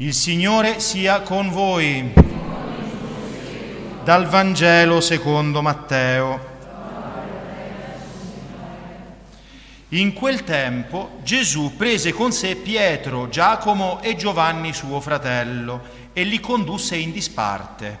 Il Signore sia con voi. Dal Vangelo secondo Matteo. In quel tempo Gesù prese con sé Pietro, Giacomo e Giovanni suo fratello e li condusse in disparte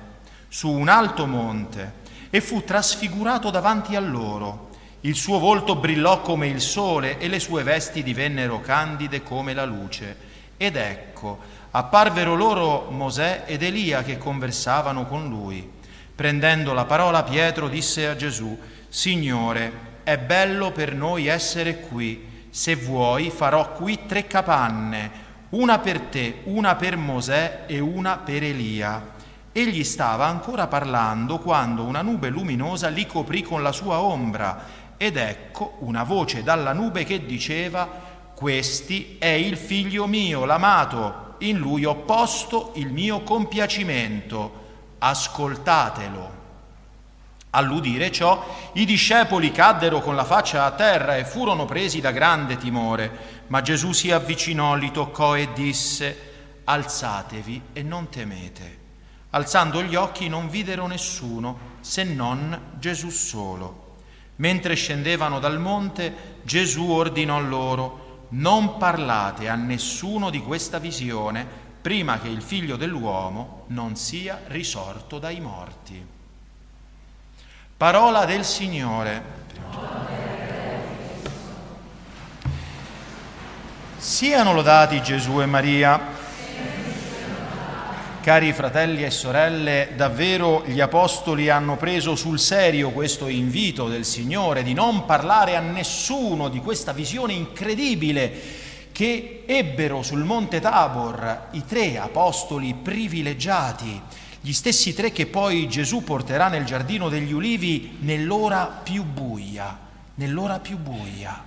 su un alto monte e fu trasfigurato davanti a loro. Il suo volto brillò come il sole e le sue vesti divennero candide come la luce. Ed ecco, apparvero loro Mosè ed Elia che conversavano con lui. Prendendo la parola Pietro disse a Gesù, Signore, è bello per noi essere qui, se vuoi farò qui tre capanne, una per te, una per Mosè e una per Elia. Egli stava ancora parlando quando una nube luminosa li coprì con la sua ombra ed ecco una voce dalla nube che diceva, questi è il figlio mio, l'amato, in lui ho posto il mio compiacimento, ascoltatelo. All'udire ciò, i discepoli caddero con la faccia a terra e furono presi da grande timore, ma Gesù si avvicinò, li toccò e disse, alzatevi e non temete. Alzando gli occhi non videro nessuno se non Gesù solo. Mentre scendevano dal monte, Gesù ordinò loro, non parlate a nessuno di questa visione prima che il figlio dell'uomo non sia risorto dai morti. Parola del Signore. Siano lodati Gesù e Maria. Cari fratelli e sorelle, davvero gli apostoli hanno preso sul serio questo invito del Signore di non parlare a nessuno di questa visione incredibile che ebbero sul monte Tabor i tre apostoli privilegiati, gli stessi tre che poi Gesù porterà nel giardino degli ulivi nell'ora più buia, nell'ora più buia.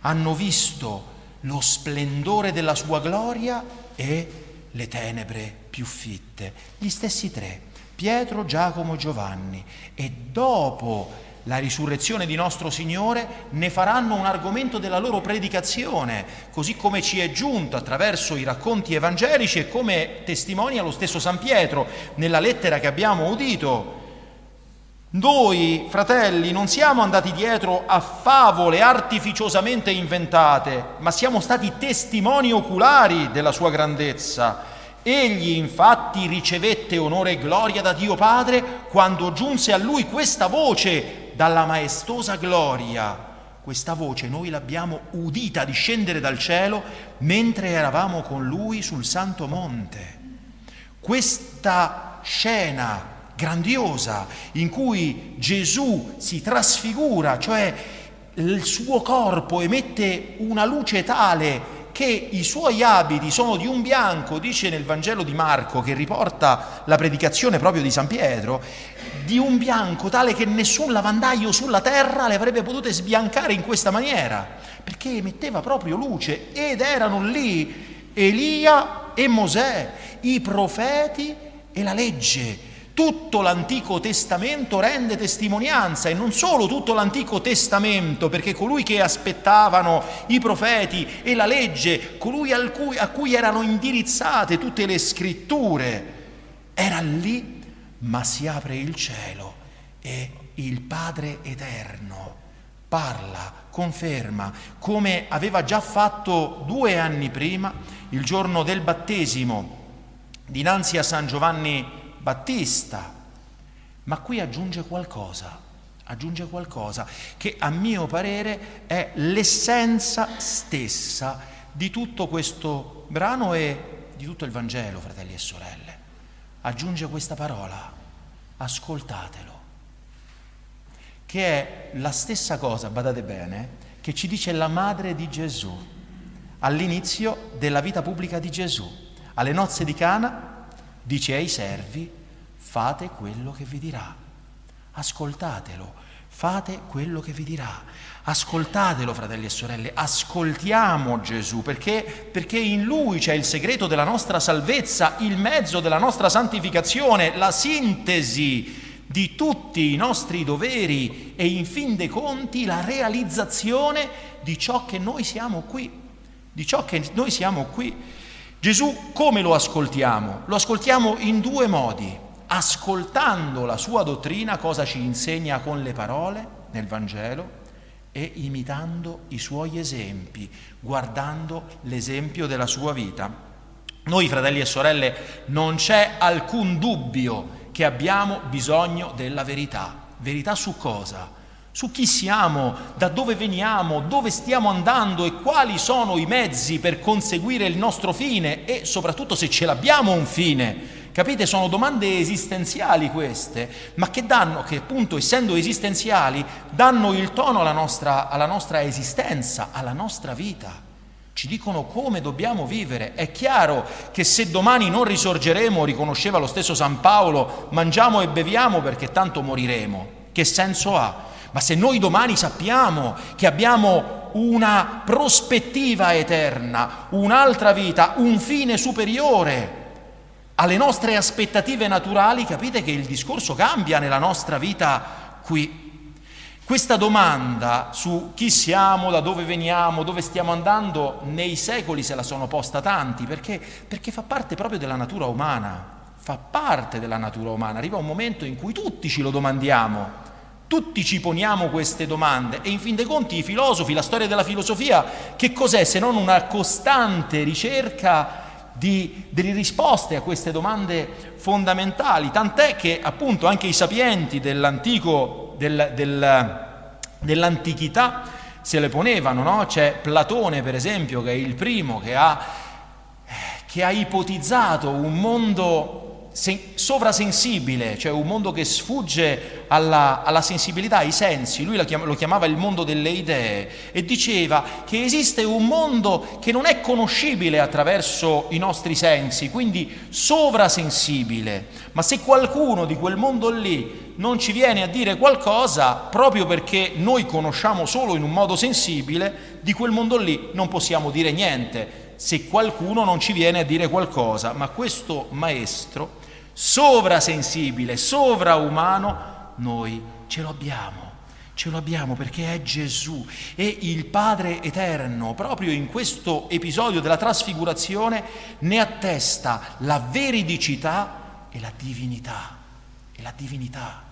Hanno visto lo splendore della sua gloria e le tenebre più fitte, gli stessi tre, Pietro, Giacomo e Giovanni, e dopo la risurrezione di nostro Signore ne faranno un argomento della loro predicazione, così come ci è giunto attraverso i racconti evangelici e come testimonia lo stesso San Pietro nella lettera che abbiamo udito. Noi, fratelli, non siamo andati dietro a favole artificiosamente inventate, ma siamo stati testimoni oculari della sua grandezza. Egli infatti ricevette onore e gloria da Dio Padre quando giunse a lui questa voce dalla maestosa gloria. Questa voce noi l'abbiamo udita discendere dal cielo mentre eravamo con lui sul Santo Monte. Questa scena grandiosa in cui Gesù si trasfigura, cioè il suo corpo emette una luce tale che i suoi abiti sono di un bianco, dice nel Vangelo di Marco che riporta la predicazione proprio di San Pietro, di un bianco tale che nessun lavandaio sulla terra le avrebbe potute sbiancare in questa maniera, perché emetteva proprio luce ed erano lì Elia e Mosè, i profeti e la legge tutto l'Antico Testamento rende testimonianza e non solo tutto l'Antico Testamento, perché colui che aspettavano i profeti e la legge, colui a cui, a cui erano indirizzate tutte le scritture, era lì, ma si apre il cielo e il Padre Eterno parla, conferma, come aveva già fatto due anni prima, il giorno del battesimo, dinanzi a San Giovanni Battista, ma qui aggiunge qualcosa, aggiunge qualcosa che a mio parere è l'essenza stessa di tutto questo brano e di tutto il Vangelo, fratelli e sorelle. Aggiunge questa parola, ascoltatelo, che è la stessa cosa, badate bene, che ci dice la madre di Gesù all'inizio della vita pubblica di Gesù. Alle nozze di Cana dice ai servi, fate quello che vi dirà, ascoltatelo, fate quello che vi dirà, ascoltatelo fratelli e sorelle, ascoltiamo Gesù perché, perché in Lui c'è il segreto della nostra salvezza, il mezzo della nostra santificazione, la sintesi di tutti i nostri doveri e in fin dei conti la realizzazione di ciò che noi siamo qui, di ciò che noi siamo qui Gesù come lo ascoltiamo? Lo ascoltiamo in due modi. Ascoltando la sua dottrina, cosa ci insegna con le parole nel Vangelo, e imitando i suoi esempi, guardando l'esempio della sua vita. Noi, fratelli e sorelle, non c'è alcun dubbio che abbiamo bisogno della verità. Verità su cosa? Su chi siamo, da dove veniamo, dove stiamo andando e quali sono i mezzi per conseguire il nostro fine e soprattutto se ce l'abbiamo un fine. Capite? Sono domande esistenziali queste, ma che danno, che appunto essendo esistenziali, danno il tono alla nostra, alla nostra esistenza, alla nostra vita. Ci dicono come dobbiamo vivere. È chiaro che se domani non risorgeremo, riconosceva lo stesso San Paolo, mangiamo e beviamo perché tanto moriremo. Che senso ha? Ma se noi domani sappiamo che abbiamo una prospettiva eterna, un'altra vita, un fine superiore alle nostre aspettative naturali, capite che il discorso cambia nella nostra vita qui. Questa domanda su chi siamo, da dove veniamo, dove stiamo andando, nei secoli se la sono posta tanti, perché, perché fa parte proprio della natura umana, fa parte della natura umana. Arriva un momento in cui tutti ce lo domandiamo. Tutti ci poniamo queste domande e in fin dei conti i filosofi, la storia della filosofia, che cos'è se non una costante ricerca di, delle risposte a queste domande fondamentali? Tant'è che appunto anche i sapienti dell'antico, del, del, dell'antichità se le ponevano, no? C'è Platone per esempio che è il primo che ha, che ha ipotizzato un mondo sovrasensibile, cioè un mondo che sfugge alla, alla sensibilità, ai sensi, lui lo chiamava il mondo delle idee e diceva che esiste un mondo che non è conoscibile attraverso i nostri sensi, quindi sovrasensibile, ma se qualcuno di quel mondo lì non ci viene a dire qualcosa, proprio perché noi conosciamo solo in un modo sensibile, di quel mondo lì non possiamo dire niente. Se qualcuno non ci viene a dire qualcosa, ma questo maestro sovrasensibile, sovraumano, noi ce lo abbiamo. Ce lo abbiamo perché è Gesù e il Padre Eterno, proprio in questo episodio della trasfigurazione, ne attesta la veridicità e la divinità. E la divinità,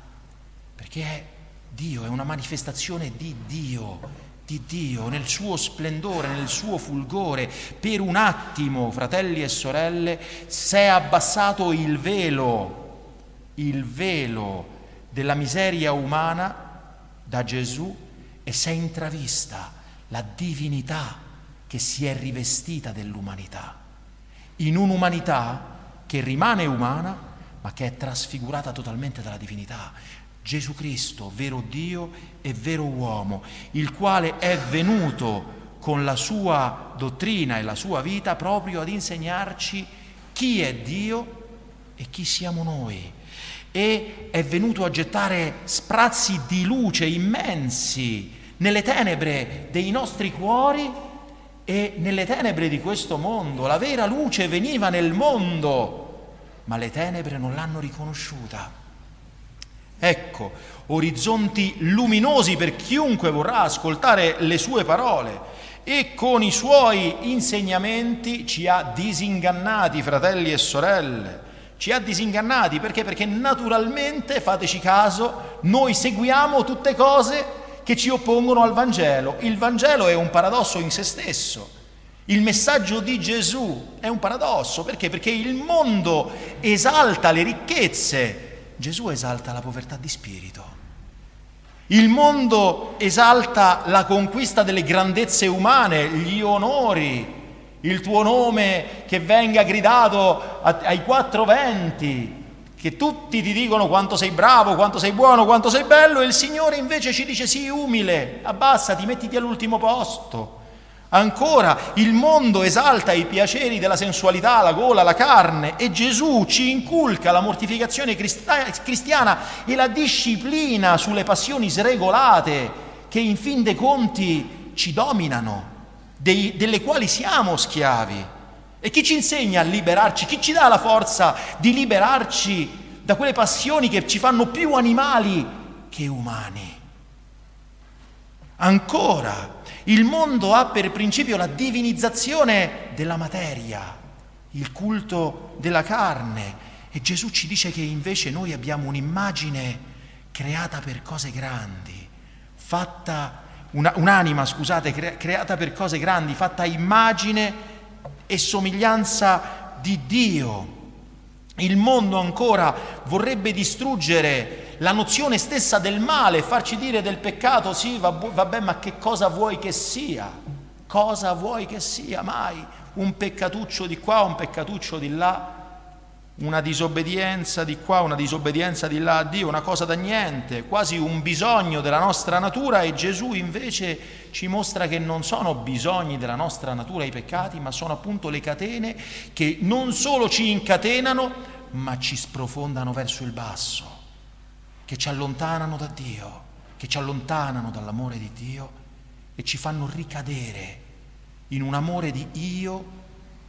perché è Dio, è una manifestazione di Dio di Dio nel suo splendore, nel suo fulgore. Per un attimo, fratelli e sorelle, si è abbassato il velo, il velo della miseria umana da Gesù e si è intravista la divinità che si è rivestita dell'umanità. In un'umanità che rimane umana, ma che è trasfigurata totalmente dalla divinità. Gesù Cristo, vero Dio e vero uomo, il quale è venuto con la sua dottrina e la sua vita proprio ad insegnarci chi è Dio e chi siamo noi. E è venuto a gettare sprazzi di luce immensi nelle tenebre dei nostri cuori e nelle tenebre di questo mondo. La vera luce veniva nel mondo, ma le tenebre non l'hanno riconosciuta. Ecco, orizzonti luminosi per chiunque vorrà ascoltare le sue parole e con i suoi insegnamenti ci ha disingannati, fratelli e sorelle. Ci ha disingannati perché? Perché naturalmente, fateci caso, noi seguiamo tutte cose che ci oppongono al Vangelo. Il Vangelo è un paradosso in se stesso. Il messaggio di Gesù è un paradosso perché? Perché il mondo esalta le ricchezze, Gesù esalta la povertà di spirito. Il mondo esalta la conquista delle grandezze umane, gli onori, il tuo nome che venga gridato ai quattro venti, che tutti ti dicono quanto sei bravo, quanto sei buono, quanto sei bello, e il Signore invece ci dice sii umile, abbassati, mettiti all'ultimo posto. Ancora, il mondo esalta i piaceri della sensualità, la gola, la carne e Gesù ci inculca la mortificazione cristiana e la disciplina sulle passioni sregolate che in fin dei conti ci dominano, dei, delle quali siamo schiavi. E chi ci insegna a liberarci? Chi ci dà la forza di liberarci da quelle passioni che ci fanno più animali che umani? Ancora, il mondo ha per principio la divinizzazione della materia, il culto della carne. E Gesù ci dice che invece noi abbiamo un'immagine creata per cose grandi, fatta, una, un'anima, scusate, cre, creata per cose grandi, fatta immagine e somiglianza di Dio. Il mondo ancora vorrebbe distruggere la nozione stessa del male, farci dire del peccato, sì, vabbè, ma che cosa vuoi che sia? Cosa vuoi che sia mai? Un peccatuccio di qua, un peccatuccio di là, una disobbedienza di qua, una disobbedienza di là a Dio, una cosa da niente, quasi un bisogno della nostra natura e Gesù invece ci mostra che non sono bisogni della nostra natura i peccati, ma sono appunto le catene che non solo ci incatenano, ma ci sprofondano verso il basso, che ci allontanano da Dio, che ci allontanano dall'amore di Dio e ci fanno ricadere in un amore di io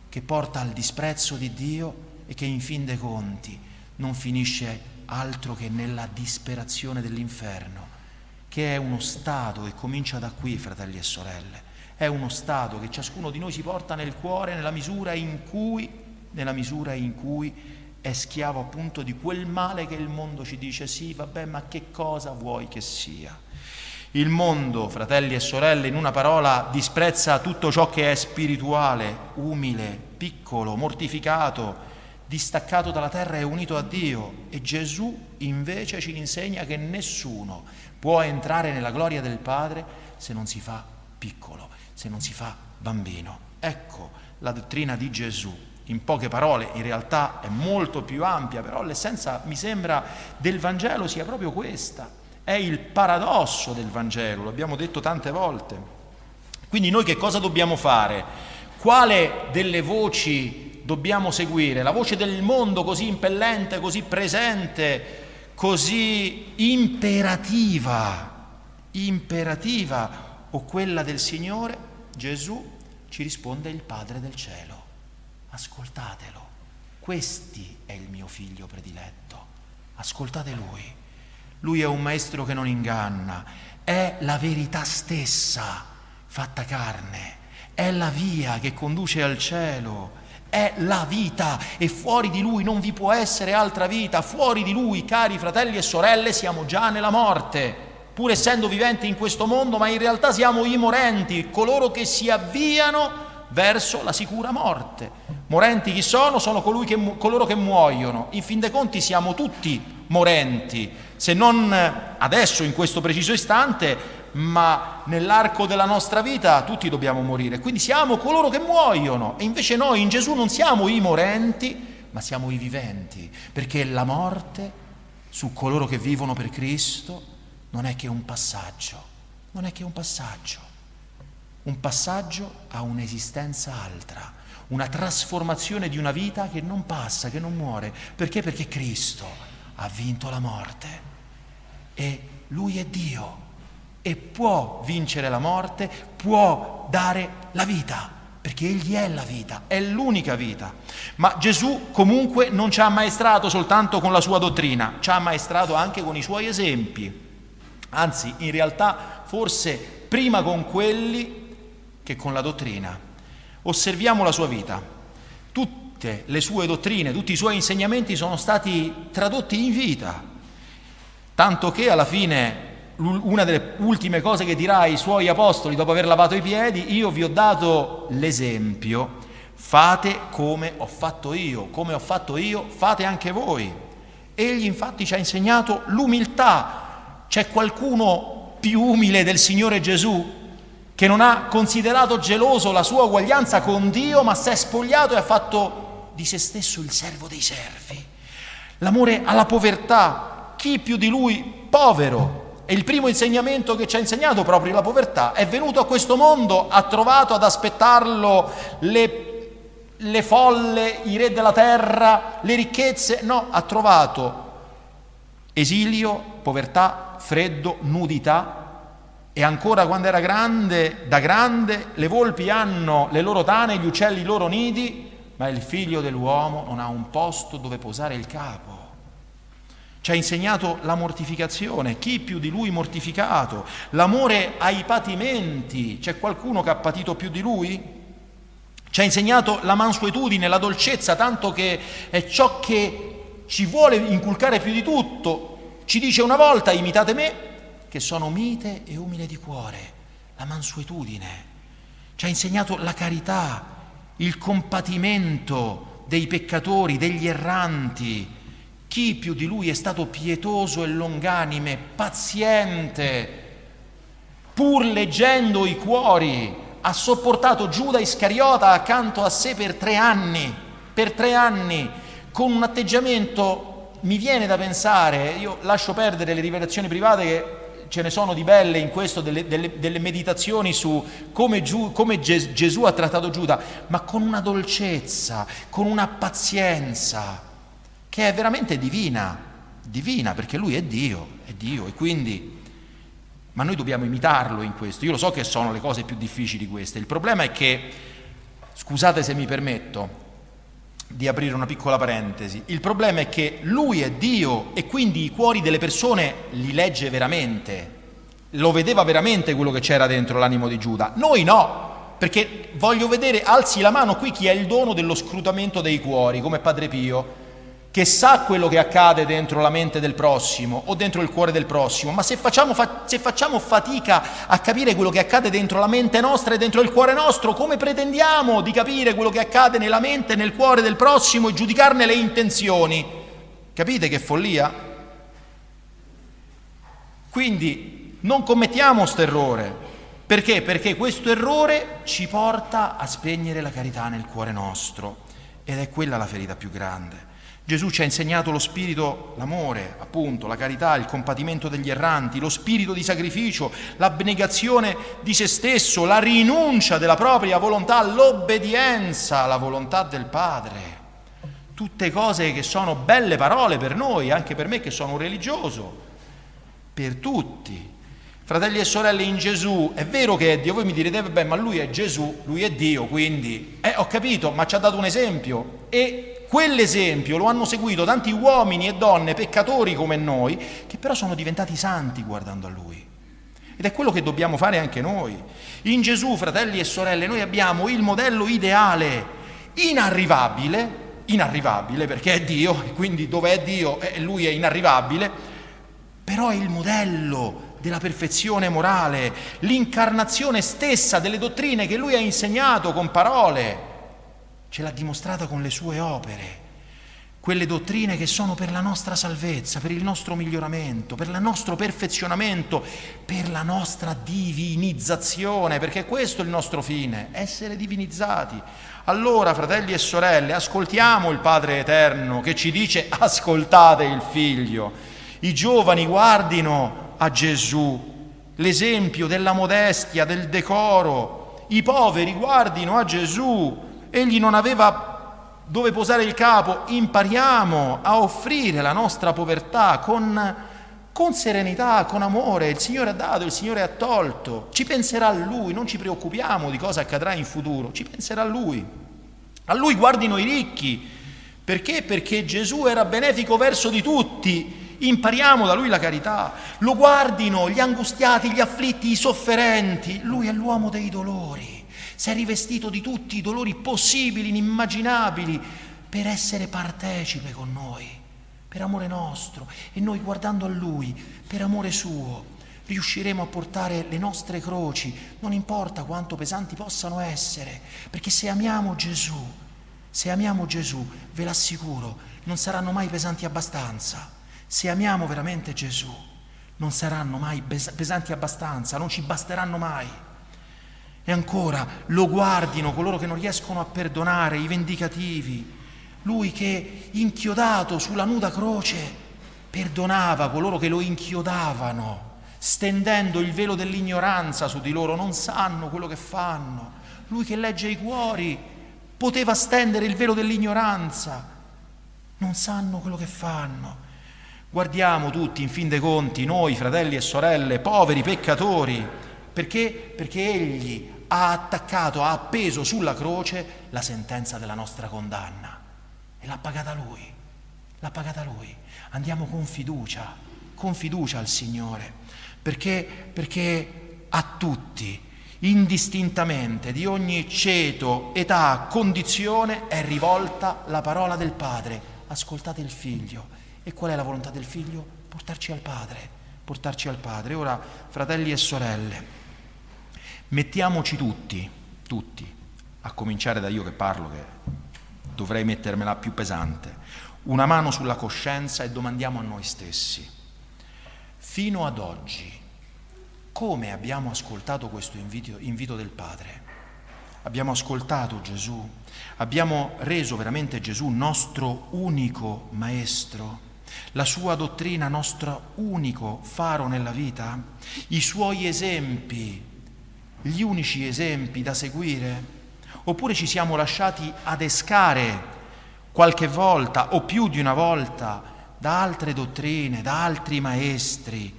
che porta al disprezzo di Dio e che in fin dei conti non finisce altro che nella disperazione dell'inferno, che è uno stato e comincia da qui, fratelli e sorelle, è uno stato che ciascuno di noi si porta nel cuore nella misura in cui, nella misura in cui è schiavo appunto di quel male che il mondo ci dice sì, vabbè, ma che cosa vuoi che sia? Il mondo, fratelli e sorelle, in una parola, disprezza tutto ciò che è spirituale, umile, piccolo, mortificato, distaccato dalla terra e unito a Dio e Gesù invece ci insegna che nessuno può entrare nella gloria del Padre se non si fa piccolo, se non si fa bambino. Ecco la dottrina di Gesù. In poche parole, in realtà è molto più ampia, però l'essenza mi sembra del Vangelo sia proprio questa. È il paradosso del Vangelo, l'abbiamo detto tante volte. Quindi noi che cosa dobbiamo fare? Quale delle voci dobbiamo seguire, la voce del mondo così impellente, così presente, così imperativa, imperativa, o quella del Signore, Gesù ci risponde il Padre del cielo. Ascoltatelo, questi è il mio figlio prediletto, ascoltate lui. Lui è un maestro che non inganna, è la verità stessa fatta carne, è la via che conduce al cielo. È la vita e fuori di lui non vi può essere altra vita, fuori di lui, cari fratelli e sorelle, siamo già nella morte, pur essendo viventi in questo mondo, ma in realtà siamo i morenti, coloro che si avviano verso la sicura morte. Morenti chi sono? Sono che, coloro che muoiono. In fin dei conti siamo tutti morenti, se non adesso in questo preciso istante, ma nell'arco della nostra vita tutti dobbiamo morire. Quindi siamo coloro che muoiono e invece noi in Gesù non siamo i morenti, ma siamo i viventi, perché la morte su coloro che vivono per Cristo non è che un passaggio, non è che un passaggio, un passaggio a un'esistenza altra, una trasformazione di una vita che non passa, che non muore. Perché? Perché Cristo ha vinto la morte e Lui è Dio e può vincere la morte, può dare la vita, perché Egli è la vita, è l'unica vita. Ma Gesù comunque non ci ha ammaestrato soltanto con la sua dottrina, ci ha ammaestrato anche con i suoi esempi, anzi in realtà forse prima con quelli che con la dottrina. Osserviamo la sua vita. Tutte le sue dottrine, tutti i suoi insegnamenti sono stati tradotti in vita, tanto che alla fine una delle ultime cose che dirà ai suoi apostoli dopo aver lavato i piedi, io vi ho dato l'esempio, fate come ho fatto io, come ho fatto io, fate anche voi. Egli infatti ci ha insegnato l'umiltà. C'è qualcuno più umile del Signore Gesù che non ha considerato geloso la sua uguaglianza con Dio, ma si è spogliato e ha fatto di se stesso il servo dei servi. L'amore alla povertà, chi più di lui povero, e il primo insegnamento che ci ha insegnato proprio la povertà. È venuto a questo mondo, ha trovato ad aspettarlo le, le folle, i re della terra, le ricchezze. No, ha trovato esilio, povertà, freddo, nudità. E ancora quando era grande, da grande, le volpi hanno le loro tane, gli uccelli i loro nidi, ma il figlio dell'uomo non ha un posto dove posare il capo. Ci ha insegnato la mortificazione, chi più di lui mortificato, l'amore ai patimenti, c'è qualcuno che ha patito più di lui? Ci ha insegnato la mansuetudine, la dolcezza, tanto che è ciò che ci vuole inculcare più di tutto. Ci dice una volta, imitate me, che sono mite e umile di cuore, la mansuetudine. Ci ha insegnato la carità, il compatimento dei peccatori, degli erranti. Chi più di lui è stato pietoso e longanime, paziente, pur leggendo i cuori, ha sopportato Giuda Iscariota accanto a sé per tre anni, per tre anni, con un atteggiamento, mi viene da pensare, io lascio perdere le rivelazioni private che ce ne sono di belle in questo, delle, delle, delle meditazioni su come, Giu, come Ges, Gesù ha trattato Giuda, ma con una dolcezza, con una pazienza che è veramente divina, divina perché lui è Dio, è Dio e quindi ma noi dobbiamo imitarlo in questo. Io lo so che sono le cose più difficili queste. Il problema è che, scusate se mi permetto di aprire una piccola parentesi, il problema è che lui è Dio e quindi i cuori delle persone li legge veramente, lo vedeva veramente quello che c'era dentro l'animo di Giuda. Noi no, perché voglio vedere, alzi la mano qui chi ha il dono dello scrutamento dei cuori, come Padre Pio che sa quello che accade dentro la mente del prossimo o dentro il cuore del prossimo, ma se facciamo, fa- se facciamo, fatica a capire quello che accade dentro la mente nostra e dentro il cuore nostro, come pretendiamo di capire quello che accade nella mente e nel cuore del prossimo e giudicarne le intenzioni? Capite che follia? Quindi non commettiamo questo errore. Perché? Perché questo errore ci porta a spegnere la carità nel cuore nostro ed è quella la ferita più grande. Gesù ci ha insegnato lo spirito, l'amore, appunto, la carità, il compatimento degli erranti, lo spirito di sacrificio, l'abnegazione di se stesso, la rinuncia della propria volontà, l'obbedienza alla volontà del Padre. Tutte cose che sono belle parole per noi, anche per me che sono un religioso, per tutti. Fratelli e sorelle in Gesù, è vero che è Dio, voi mi direte, beh, ma lui è Gesù, lui è Dio, quindi, eh, ho capito, ma ci ha dato un esempio e Quell'esempio lo hanno seguito tanti uomini e donne peccatori come noi, che però sono diventati santi guardando a Lui. Ed è quello che dobbiamo fare anche noi. In Gesù, fratelli e sorelle, noi abbiamo il modello ideale, inarrivabile, inarrivabile perché è Dio, e quindi dove è Dio eh, Lui è inarrivabile, però è il modello della perfezione morale, l'incarnazione stessa delle dottrine che Lui ha insegnato con parole ce l'ha dimostrata con le sue opere, quelle dottrine che sono per la nostra salvezza, per il nostro miglioramento, per il nostro perfezionamento, per la nostra divinizzazione, perché questo è il nostro fine, essere divinizzati. Allora, fratelli e sorelle, ascoltiamo il Padre Eterno che ci dice ascoltate il Figlio. I giovani guardino a Gesù, l'esempio della modestia, del decoro. I poveri guardino a Gesù, egli non aveva dove posare il capo, impariamo a offrire la nostra povertà con, con, serenità, con amore. Il Signore ha dato, il Signore ha tolto. Ci penserà a Lui, non ci preoccupiamo di cosa accadrà in futuro, ci penserà a Lui. A Lui guardino i ricchi. Perché? Perché Gesù era benefico verso di tutti. Impariamo da Lui la carità. Lo guardino gli angustiati, gli afflitti, i sofferenti. Lui è l'uomo dei dolori si è rivestito di tutti i dolori possibili, inimmaginabili, per essere partecipe con noi, per amore nostro. E noi guardando a Lui, per amore suo, riusciremo a portare le nostre croci, non importa quanto pesanti possano essere, perché se amiamo Gesù, se amiamo Gesù, ve l'assicuro, non saranno mai pesanti abbastanza. Se amiamo veramente Gesù, non saranno mai pesanti abbastanza, non ci basteranno mai. E ancora lo guardino coloro che non riescono a perdonare, i vendicativi. Lui che inchiodato sulla nuda croce perdonava coloro che lo inchiodavano, stendendo il velo dell'ignoranza su di loro, non sanno quello che fanno. Lui che legge i cuori poteva stendere il velo dell'ignoranza, non sanno quello che fanno. Guardiamo tutti, in fin dei conti, noi fratelli e sorelle, poveri peccatori, perché? Perché Egli ha attaccato, ha appeso sulla croce la sentenza della nostra condanna e l'ha pagata lui, l'ha pagata lui. Andiamo con fiducia, con fiducia al Signore, perché, perché a tutti indistintamente di ogni ceto, età, condizione, è rivolta la parola del Padre. Ascoltate il Figlio. E qual è la volontà del Figlio? Portarci al Padre, portarci al Padre. Ora, fratelli e sorelle, mettiamoci tutti, tutti, a cominciare da io che parlo, che dovrei mettermela più pesante, una mano sulla coscienza e domandiamo a noi stessi, fino ad oggi, come abbiamo ascoltato questo invito, invito del Padre? Abbiamo ascoltato Gesù, abbiamo reso veramente Gesù nostro unico maestro, la sua dottrina nostro unico faro nella vita, i suoi esempi, gli unici esempi da seguire? Oppure ci siamo lasciati adescare qualche volta o più di una volta da altre dottrine, da altri maestri,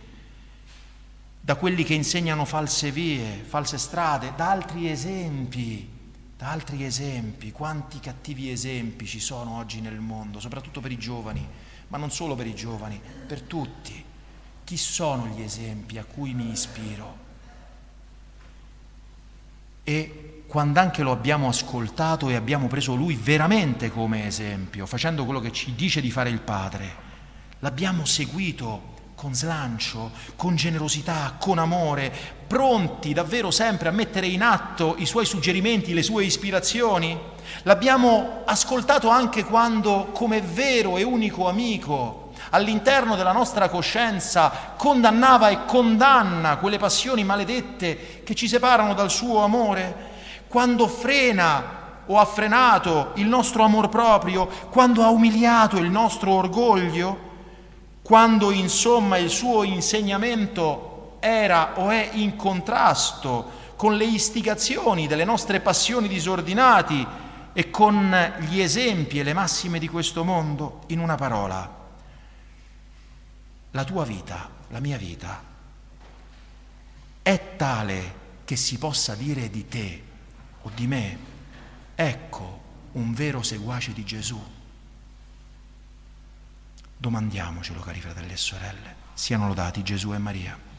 da quelli che insegnano false vie, false strade, da altri esempi, da altri esempi, quanti cattivi esempi ci sono oggi nel mondo, soprattutto per i giovani, ma non solo per i giovani, per tutti. Chi sono gli esempi a cui mi ispiro? E quando anche lo abbiamo ascoltato e abbiamo preso lui veramente come esempio, facendo quello che ci dice di fare il Padre, l'abbiamo seguito con slancio, con generosità, con amore, pronti davvero sempre a mettere in atto i suoi suggerimenti, le sue ispirazioni? L'abbiamo ascoltato anche quando, come vero e unico amico, all'interno della nostra coscienza condannava e condanna quelle passioni maledette che ci separano dal suo amore? Quando frena o ha frenato il nostro amor proprio, quando ha umiliato il nostro orgoglio? quando insomma il suo insegnamento era o è in contrasto con le istigazioni delle nostre passioni disordinati e con gli esempi e le massime di questo mondo, in una parola, la tua vita, la mia vita, è tale che si possa dire di te o di me, ecco un vero seguace di Gesù. Domandiamocelo, cari fratelli e sorelle. Siano lodati Gesù e Maria.